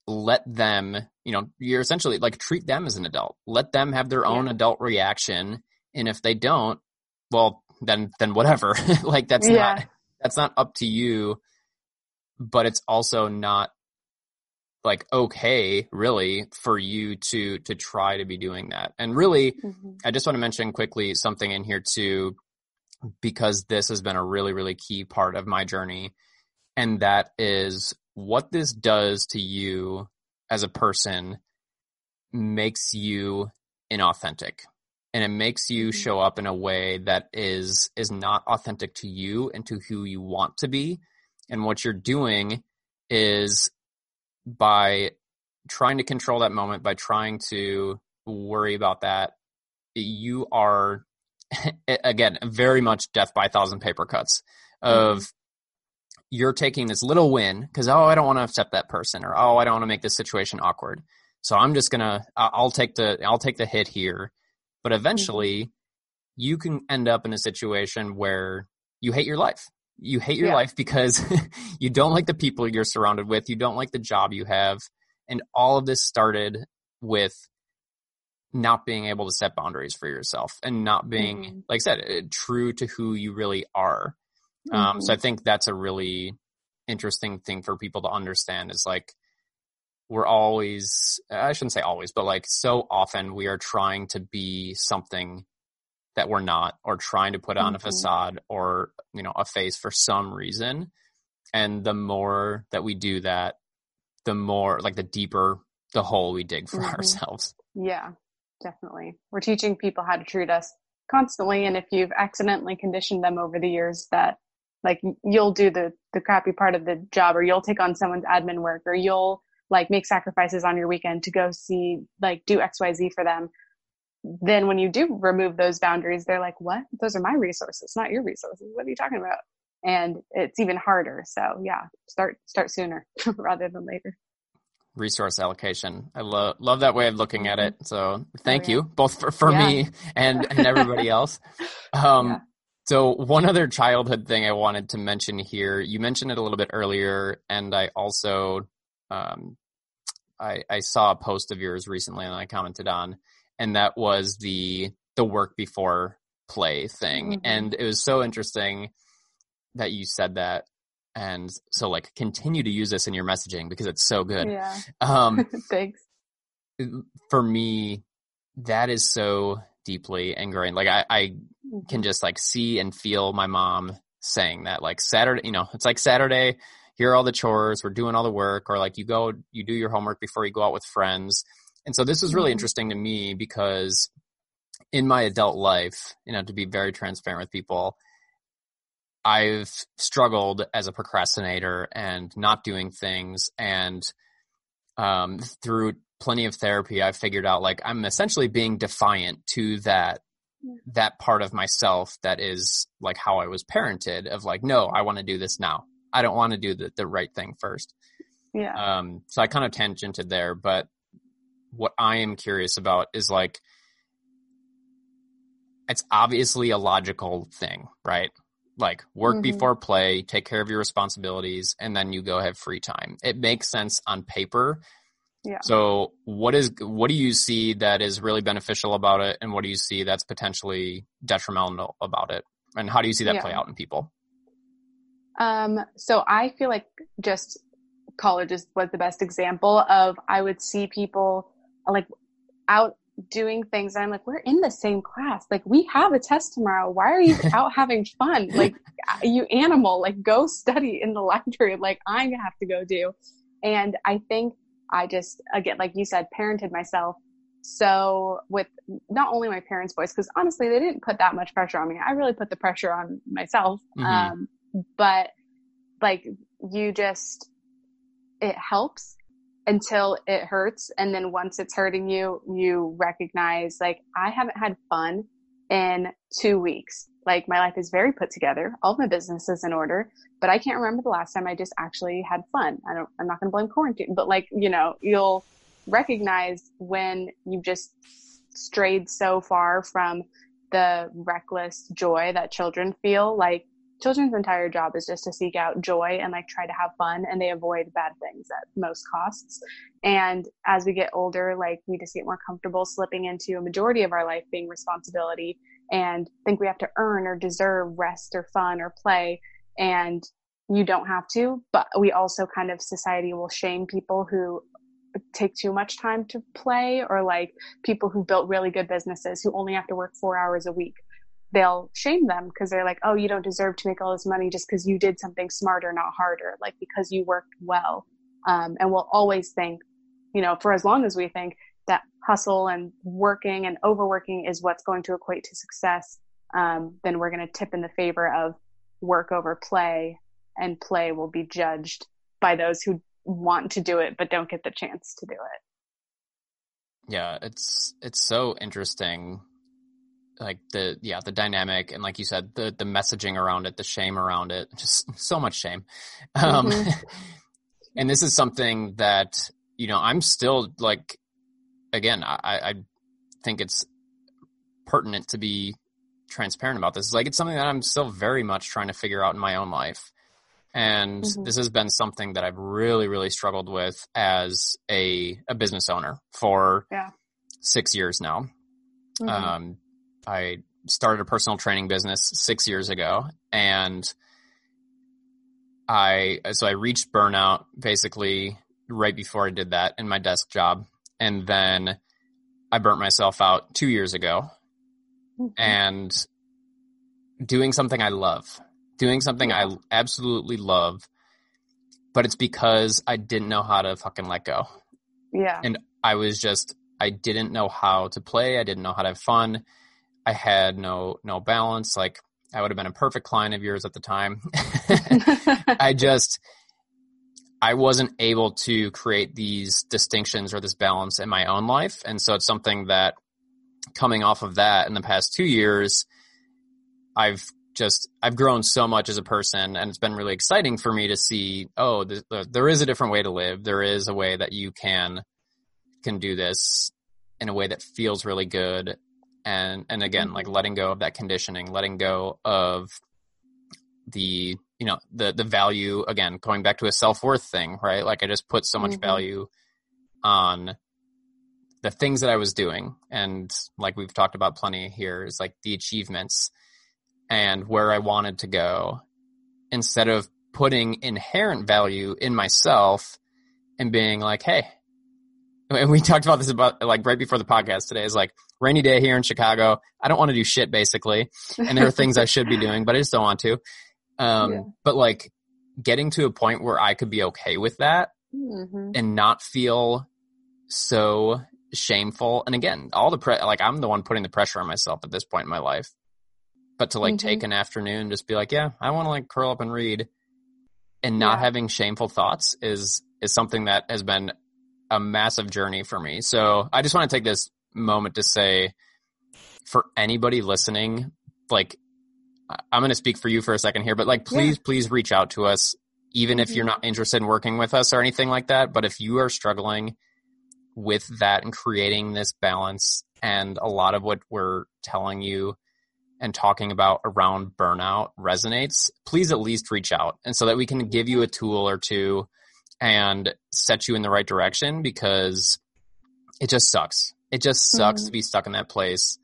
let them, you know, you're essentially like treat them as an adult. Let them have their own yeah. adult reaction. And if they don't, well, then then whatever. like that's yeah. not that's not up to you. But it's also not like okay really for you to to try to be doing that and really mm-hmm. i just want to mention quickly something in here too because this has been a really really key part of my journey and that is what this does to you as a person makes you inauthentic. And it makes you mm-hmm. show up in a way that is is not authentic to you and to who you want to be. And what you're doing is by trying to control that moment by trying to worry about that you are again very much death by a thousand paper cuts of mm-hmm you're taking this little win because oh I don't want to upset that person or oh I don't want to make this situation awkward. So I'm just gonna I'll take the I'll take the hit here. But eventually, mm-hmm. you can end up in a situation where you hate your life. You hate your yeah. life because you don't like the people you're surrounded with. You don't like the job you have, and all of this started with not being able to set boundaries for yourself and not being, mm-hmm. like I said, uh, true to who you really are. Mm-hmm. Um, so I mm-hmm. think that's a really interesting thing for people to understand is like, we're always, I shouldn't say always, but like so often we are trying to be something that we're not or trying to put on mm-hmm. a facade or, you know, a face for some reason. And the more that we do that, the more like the deeper the hole we dig for mm-hmm. ourselves. Yeah, definitely. We're teaching people how to treat us constantly. And if you've accidentally conditioned them over the years that like you'll do the the crappy part of the job or you'll take on someone's admin work or you'll like make sacrifices on your weekend to go see like do xyz for them. Then when you do remove those boundaries they're like what? Those are my resources not your resources. What are you talking about? And it's even harder. So yeah start start sooner rather than later. Resource allocation. I love love that way of looking at it. So thank oh, yeah. you both for, for yeah. me and and everybody else. Um yeah. So one other childhood thing I wanted to mention here, you mentioned it a little bit earlier, and I also um, I, I saw a post of yours recently and I commented on, and that was the the work before play thing. Mm-hmm. And it was so interesting that you said that. And so like continue to use this in your messaging because it's so good. Yeah. Um thanks. For me, that is so deeply ingrained. Like I, I can just like see and feel my mom saying that like Saturday, you know, it's like Saturday, here are all the chores, we're doing all the work, or like you go, you do your homework before you go out with friends. And so this was really mm-hmm. interesting to me because in my adult life, you know, to be very transparent with people, I've struggled as a procrastinator and not doing things. And um, through plenty of therapy, I've figured out like I'm essentially being defiant to that that part of myself that is like how I was parented of like, no, I want to do this now. I don't want to do the, the right thing first. Yeah. Um, so I kind of tangented there, but what I am curious about is like, it's obviously a logical thing, right? Like work mm-hmm. before play, take care of your responsibilities, and then you go have free time. It makes sense on paper, yeah. So what is what do you see that is really beneficial about it and what do you see that's potentially detrimental about it? And how do you see that yeah. play out in people? Um so I feel like just college is was the best example of I would see people like out doing things and I'm like, we're in the same class. Like we have a test tomorrow. Why are you out having fun? Like you animal, like go study in the library like I have to go do. And I think I just, again, like you said, parented myself. So with not only my parents' voice, because honestly, they didn't put that much pressure on me. I really put the pressure on myself. Mm-hmm. Um, but like you just, it helps until it hurts. And then once it's hurting you, you recognize like, I haven't had fun in two weeks. Like my life is very put together. All of my business is in order, but I can't remember the last time I just actually had fun. I don't, I'm not going to blame quarantine, but like, you know, you'll, recognize when you've just strayed so far from the reckless joy that children feel like children's entire job is just to seek out joy and like try to have fun and they avoid bad things at most costs and as we get older like we just get more comfortable slipping into a majority of our life being responsibility and think we have to earn or deserve rest or fun or play. And you don't have to but we also kind of society will shame people who take too much time to play or like people who built really good businesses who only have to work four hours a week. They'll shame them because they're like oh you don't deserve to make all this money just because you did something smarter not harder like because you worked well. Um, and we'll always think you know for as long as we think that hustle and working and overworking is what's going to equate to success um, then we're going to tip in the favor of work over play and play will be judged by those who want to do it but don't get the chance to do it. Yeah, it's it's so interesting like the yeah, the dynamic and like you said the the messaging around it, the shame around it, just so much shame. Um mm-hmm. and this is something that you know, I'm still like again, I I think it's pertinent to be transparent about this. Like it's something that I'm still very much trying to figure out in my own life. And mm-hmm. this has been something that I've really, really struggled with as a, a business owner for yeah. six years now. Mm-hmm. Um, I started a personal training business six years ago and I, so I reached burnout basically right before I did that in my desk job. And then I burnt myself out two years ago mm-hmm. and doing something I love doing something. I absolutely love, but it's because I didn't know how to fucking let go. Yeah. And I was just, I didn't know how to play. I didn't know how to have fun. I had no, no balance. Like I would have been a perfect client of yours at the time. I just, I wasn't able to create these distinctions or this balance in my own life. And so it's something that coming off of that in the past two years, I've just I've grown so much as a person, and it's been really exciting for me to see. Oh, there is a different way to live. There is a way that you can can do this in a way that feels really good, and and again, like mm-hmm. letting go of that conditioning, letting go of the you know the the value again going back to a self-worth thing right like i just put so much mm-hmm. value on the things that i was doing and like we've talked about plenty here is like the achievements and where I wanted to go instead of putting inherent value in myself and being like, hey, and we talked about this about like right before the podcast today is like rainy day here in Chicago. I don't want to do shit basically. And there are things I should be doing, but I just don't want to. Um, yeah. but like getting to a point where I could be okay with that mm-hmm. and not feel so shameful. And again, all the pre, like I'm the one putting the pressure on myself at this point in my life but to like mm-hmm. take an afternoon, just be like, yeah, I want to like curl up and read and not yeah. having shameful thoughts is, is something that has been a massive journey for me. So I just want to take this moment to say for anybody listening, like I'm going to speak for you for a second here, but like, please, yeah. please reach out to us, even mm-hmm. if you're mm-hmm. not interested in working with us or anything like that. But if you are struggling with that and creating this balance and a lot of what we're telling you and talking about around burnout resonates, please at least reach out and so that we can give you a tool or two and set you in the right direction because it just sucks. It just sucks mm-hmm. to be stuck in that place.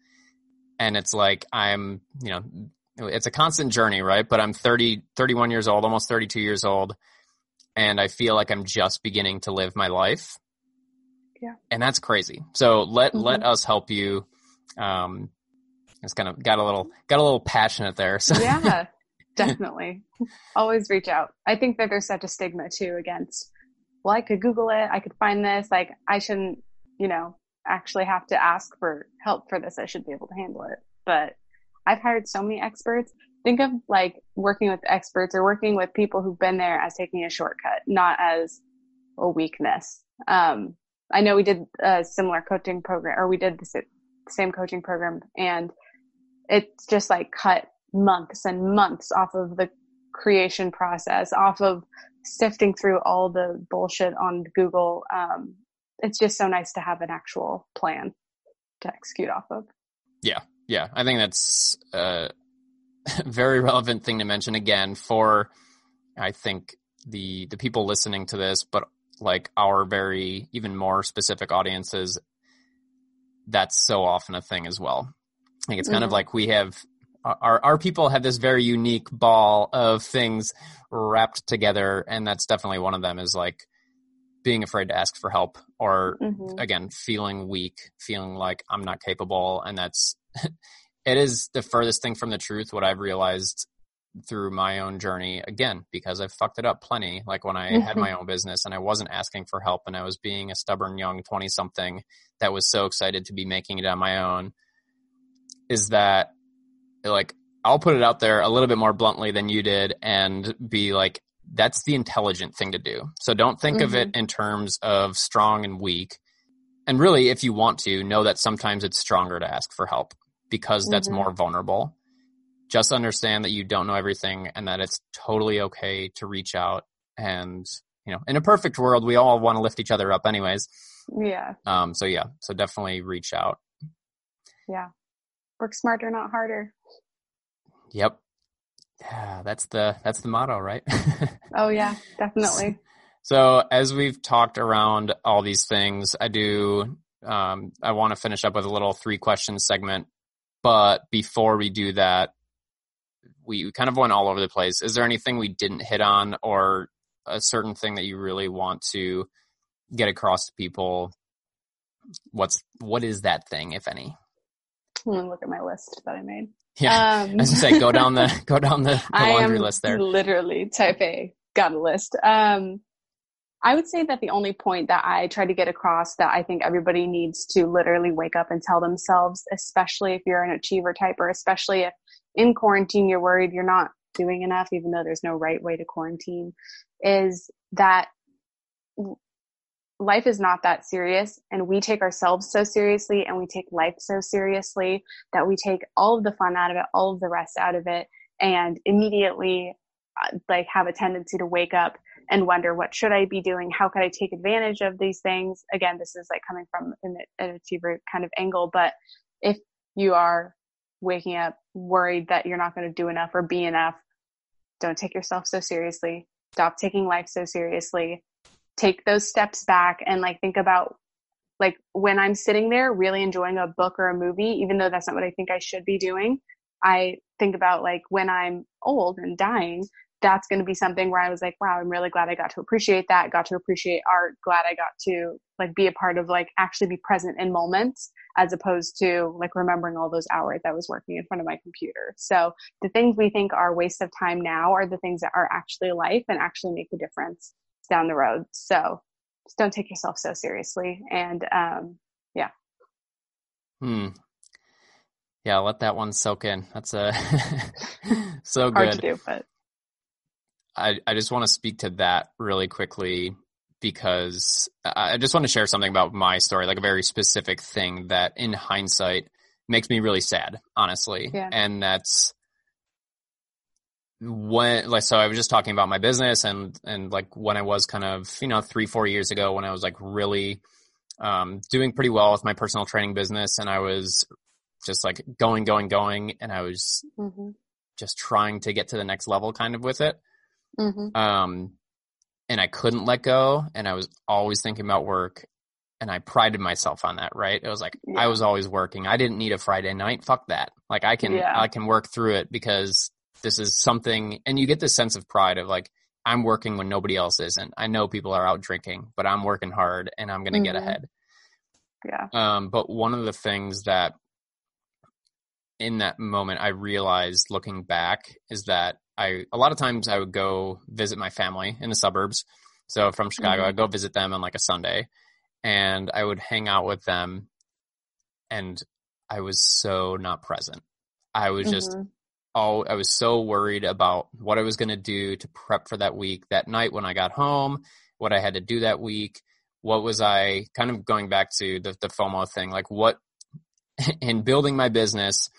And it's like I'm, you know, it's a constant journey, right? But I'm 30, 31 years old, almost 32 years old, and I feel like I'm just beginning to live my life. Yeah. And that's crazy. So let mm-hmm. let us help you um, it's kind of got a little got a little passionate there. So yeah, definitely. Always reach out. I think that there's such a stigma too against. Well, I could Google it. I could find this. Like I shouldn't, you know, actually have to ask for help for this. I should be able to handle it. But I've hired so many experts. Think of like working with experts or working with people who've been there as taking a shortcut, not as a weakness. Um, I know we did a similar coaching program, or we did the same coaching program, and it's just like cut months and months off of the creation process, off of sifting through all the bullshit on Google um, it's just so nice to have an actual plan to execute off of. Yeah, yeah, I think that's a very relevant thing to mention again for I think the the people listening to this, but like our very even more specific audiences, that's so often a thing as well. I think it's kind mm-hmm. of like we have our our people have this very unique ball of things wrapped together, and that's definitely one of them. Is like being afraid to ask for help, or mm-hmm. again, feeling weak, feeling like I'm not capable, and that's it is the furthest thing from the truth. What I've realized through my own journey again because I've fucked it up plenty. Like when I had my own business and I wasn't asking for help and I was being a stubborn young 20 something that was so excited to be making it on my own is that like I'll put it out there a little bit more bluntly than you did and be like that's the intelligent thing to do. So don't think mm-hmm. of it mm-hmm. in terms of strong and weak. And really if you want to know that sometimes it's stronger to ask for help because that's mm-hmm. more vulnerable. Just understand that you don't know everything and that it's totally okay to reach out and you know in a perfect world we all want to lift each other up anyways. Yeah. Um so yeah so definitely reach out. Yeah. Work smarter not harder. Yep. Yeah that's the that's the motto right? Oh yeah definitely so as we've talked around all these things i do um i want to finish up with a little three questions segment but before we do that we kind of went all over the place. Is there anything we didn't hit on or a certain thing that you really want to get across to people? What's what is that thing, if any? I'm gonna look at my list that I made. Yeah, um, as you say, go down the go down the, the laundry list there. Literally, type A, got a list. Um, I would say that the only point that I try to get across that I think everybody needs to literally wake up and tell themselves, especially if you're an achiever type, or especially if in quarantine you're worried you're not doing enough, even though there's no right way to quarantine, is that life is not that serious and we take ourselves so seriously and we take life so seriously that we take all of the fun out of it, all of the rest out of it, and immediately uh, like have a tendency to wake up and wonder what should I be doing? How could I take advantage of these things? Again, this is like coming from an, achiever kind of angle, but if you are waking up worried that you're not going to do enough or be enough, don't take yourself so seriously. Stop taking life so seriously. Take those steps back and like think about like when I'm sitting there really enjoying a book or a movie, even though that's not what I think I should be doing, I think about like when I'm old and dying, that's going to be something where I was like, wow, I'm really glad I got to appreciate that, got to appreciate art, glad I got to like be a part of like actually be present in moments as opposed to like remembering all those hours that I was working in front of my computer. So the things we think are waste of time now are the things that are actually life and actually make a difference down the road. So just don't take yourself so seriously. And um, yeah. Hmm. Yeah, let that one soak in. That's a so good. Hard to do, but I, I just want to speak to that really quickly because I just want to share something about my story, like a very specific thing that in hindsight makes me really sad, honestly. Yeah. And that's when like so I was just talking about my business and and like when I was kind of, you know, 3 4 years ago when I was like really um doing pretty well with my personal training business and I was just like going going going and I was mm-hmm. just trying to get to the next level kind of with it. Mm-hmm. Um, and I couldn't let go, and I was always thinking about work, and I prided myself on that. Right? It was like yeah. I was always working. I didn't need a Friday night. Fuck that. Like I can yeah. I can work through it because this is something, and you get this sense of pride of like I'm working when nobody else isn't. I know people are out drinking, but I'm working hard, and I'm going to mm-hmm. get ahead. Yeah. Um, but one of the things that in that moment I realized looking back is that I a lot of times I would go visit my family in the suburbs. So from Chicago, mm-hmm. I'd go visit them on like a Sunday, and I would hang out with them, and I was so not present. I was just mm-hmm. oh, I was so worried about what I was going to do to prep for that week. That night when I got home, what I had to do that week, what was I kind of going back to the the FOMO thing, like what in building my business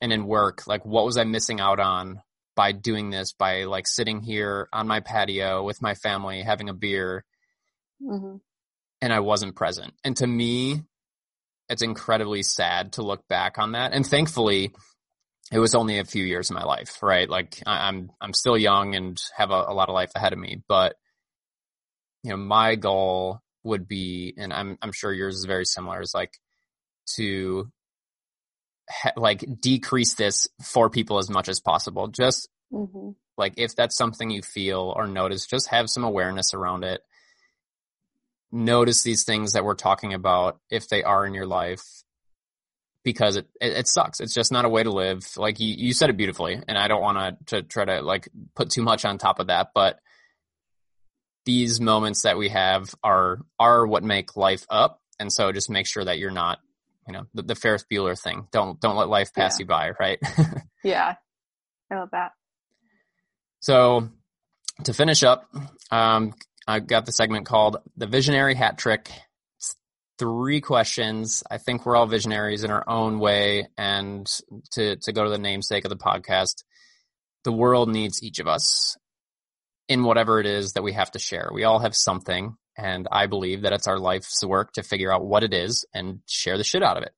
and in work, like what was I missing out on by doing this by like sitting here on my patio with my family having a beer mm-hmm. and I wasn't present. And to me, it's incredibly sad to look back on that. And thankfully, it was only a few years of my life, right? Like I'm, I'm still young and have a, a lot of life ahead of me, but you know, my goal would be, and I'm, I'm sure yours is very similar is like to ha- like decrease this for people as much as possible. Just mm-hmm. like if that's something you feel or notice, just have some awareness around it. Notice these things that we're talking about if they are in your life because it, it, it sucks. It's just not a way to live. Like you, you said it beautifully, and I don't want to try to like put too much on top of that, but these moments that we have are are what make life up, and so just make sure that you're not, you know, the, the Ferris Bueller thing. Don't don't let life pass yeah. you by, right? yeah, I love that. So to finish up, um, I've got the segment called the Visionary Hat Trick three questions. I think we're all visionaries in our own way. And to, to go to the namesake of the podcast, the world needs each of us in whatever it is that we have to share. We all have something. And I believe that it's our life's work to figure out what it is and share the shit out of it.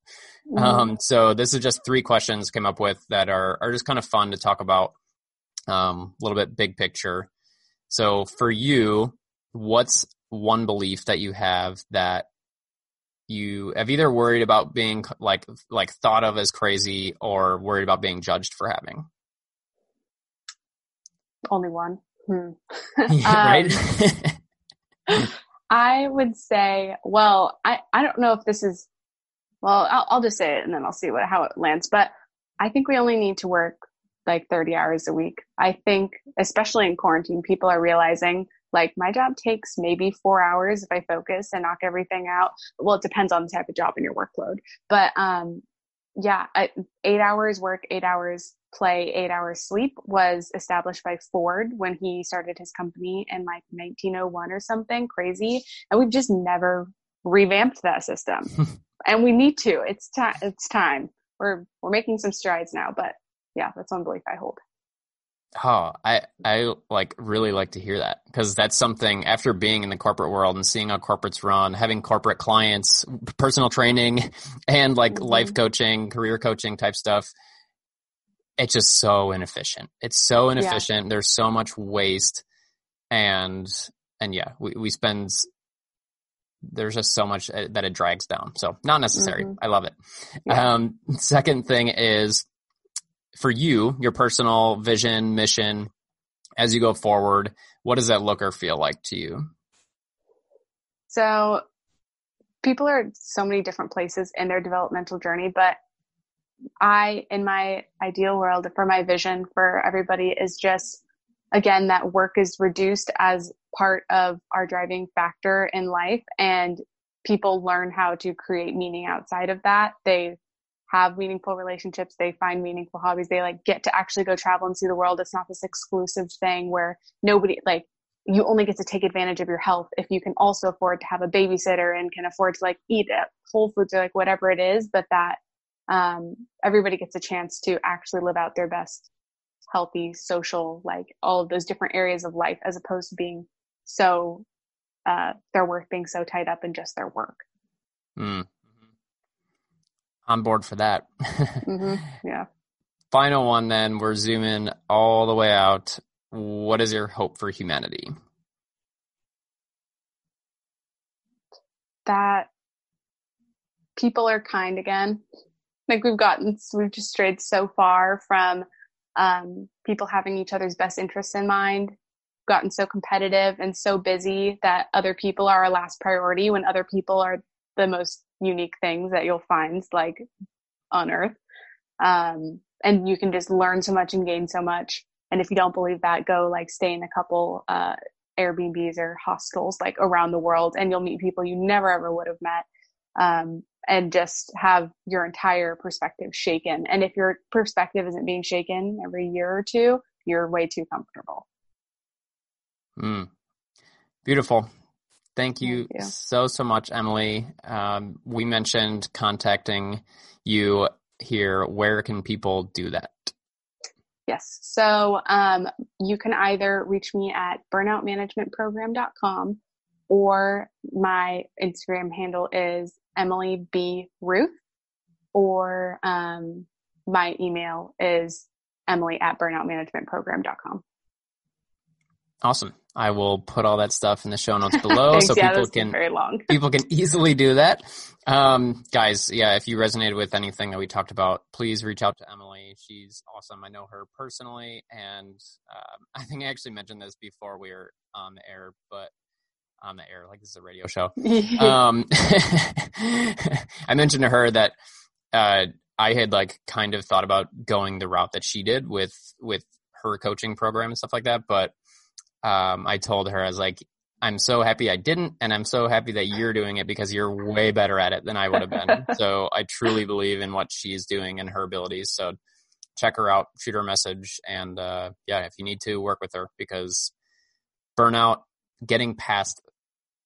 Mm-hmm. Um, so this is just three questions came up with that are, are just kind of fun to talk about. Um, a little bit big picture. So for you, what's one belief that you have that you have either worried about being like like thought of as crazy or worried about being judged for having? Only one. Hmm. right. um, I would say, well, I, I don't know if this is, well, I'll, I'll just say it and then I'll see what, how it lands. But I think we only need to work like 30 hours a week. I think, especially in quarantine, people are realizing like my job takes maybe four hours if I focus and knock everything out. Well, it depends on the type of job and your workload. But um, yeah, eight hours work, eight hours play, eight hours sleep was established by Ford when he started his company in like 1901 or something crazy. And we've just never revamped that system. and we need to. It's time. It's time. We're we're making some strides now, but yeah, that's one belief I hold. Oh, I I like really like to hear that because that's something after being in the corporate world and seeing how corporates run, having corporate clients, personal training, and like mm-hmm. life coaching, career coaching type stuff. It's just so inefficient. It's so inefficient. Yeah. There's so much waste, and and yeah, we we spend. There's just so much uh, that it drags down. So not necessary. Mm-hmm. I love it. Yeah. Um, second thing is for you, your personal vision, mission, as you go forward, what does that look or feel like to you? So people are so many different places in their developmental journey, but I, in my ideal world, for my vision for everybody is just, again, that work is reduced as part of our driving factor in life and people learn how to create meaning outside of that. They have meaningful relationships. They find meaningful hobbies. They like get to actually go travel and see the world. It's not this exclusive thing where nobody like you only get to take advantage of your health if you can also afford to have a babysitter and can afford to like eat at whole foods or like whatever it is but that um, everybody gets a chance to actually live out their best healthy social like all of those different areas of life as opposed to being so uh, their work being so tied up in just their work mm on board for that. mm-hmm. Yeah. Final one, then we're zooming all the way out. What is your hope for humanity? That people are kind again. Like we've gotten, we've just strayed so far from um, people having each other's best interests in mind, gotten so competitive and so busy that other people are our last priority when other people are the most unique things that you'll find like on earth. Um, and you can just learn so much and gain so much. And if you don't believe that go like stay in a couple uh, airbnbs or hostels like around the world and you'll meet people you never ever would have met. Um, and just have your entire perspective shaken and if your perspective isn't being shaken every year or two you're way too comfortable mm. beautiful Thank you, Thank you, so, so much, Emily. Um, we mentioned contacting you here. Where can people do that? Yes. So um, you can either reach me at burnoutmanagementprogram.com or my Instagram handle is Emily B Ruth, or um, my email is Emily at burnoutmanagementprogram.com. Awesome. I will put all that stuff in the show notes below Thanks, so yeah, people can very long. people can easily do that. Um, guys, yeah, if you resonated with anything that we talked about, please reach out to Emily. She's awesome. I know her personally, and um, I think I actually mentioned this before we were on the air, but on the air, like this is a radio show. um, I mentioned to her that uh, I had like kind of thought about going the route that she did with with her coaching program and stuff like that, but um, I told her I was like, I'm so happy I didn't, and I'm so happy that you're doing it because you're way better at it than I would have been. so I truly believe in what she's doing and her abilities. So check her out, shoot her a message, and uh, yeah, if you need to, work with her because burnout, getting past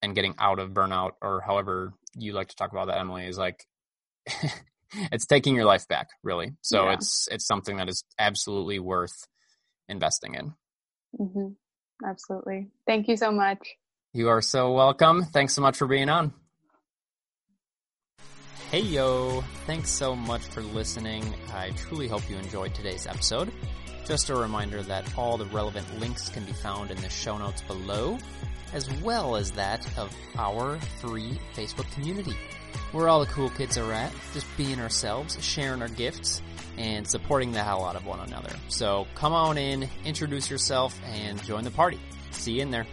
and getting out of burnout, or however you like to talk about that, Emily, is like it's taking your life back, really. So Yeah. it's it's something that is absolutely worth investing in. hmm Absolutely. Thank you so much. You are so welcome. Thanks so much for being on. Hey yo, thanks so much for listening. I truly hope you enjoyed today's episode. Just a reminder that all the relevant links can be found in the show notes below, as well as that of our free Facebook community, where all the cool kids are at, just being ourselves, sharing our gifts, and supporting the hell out of one another. So come on in, introduce yourself, and join the party. See you in there.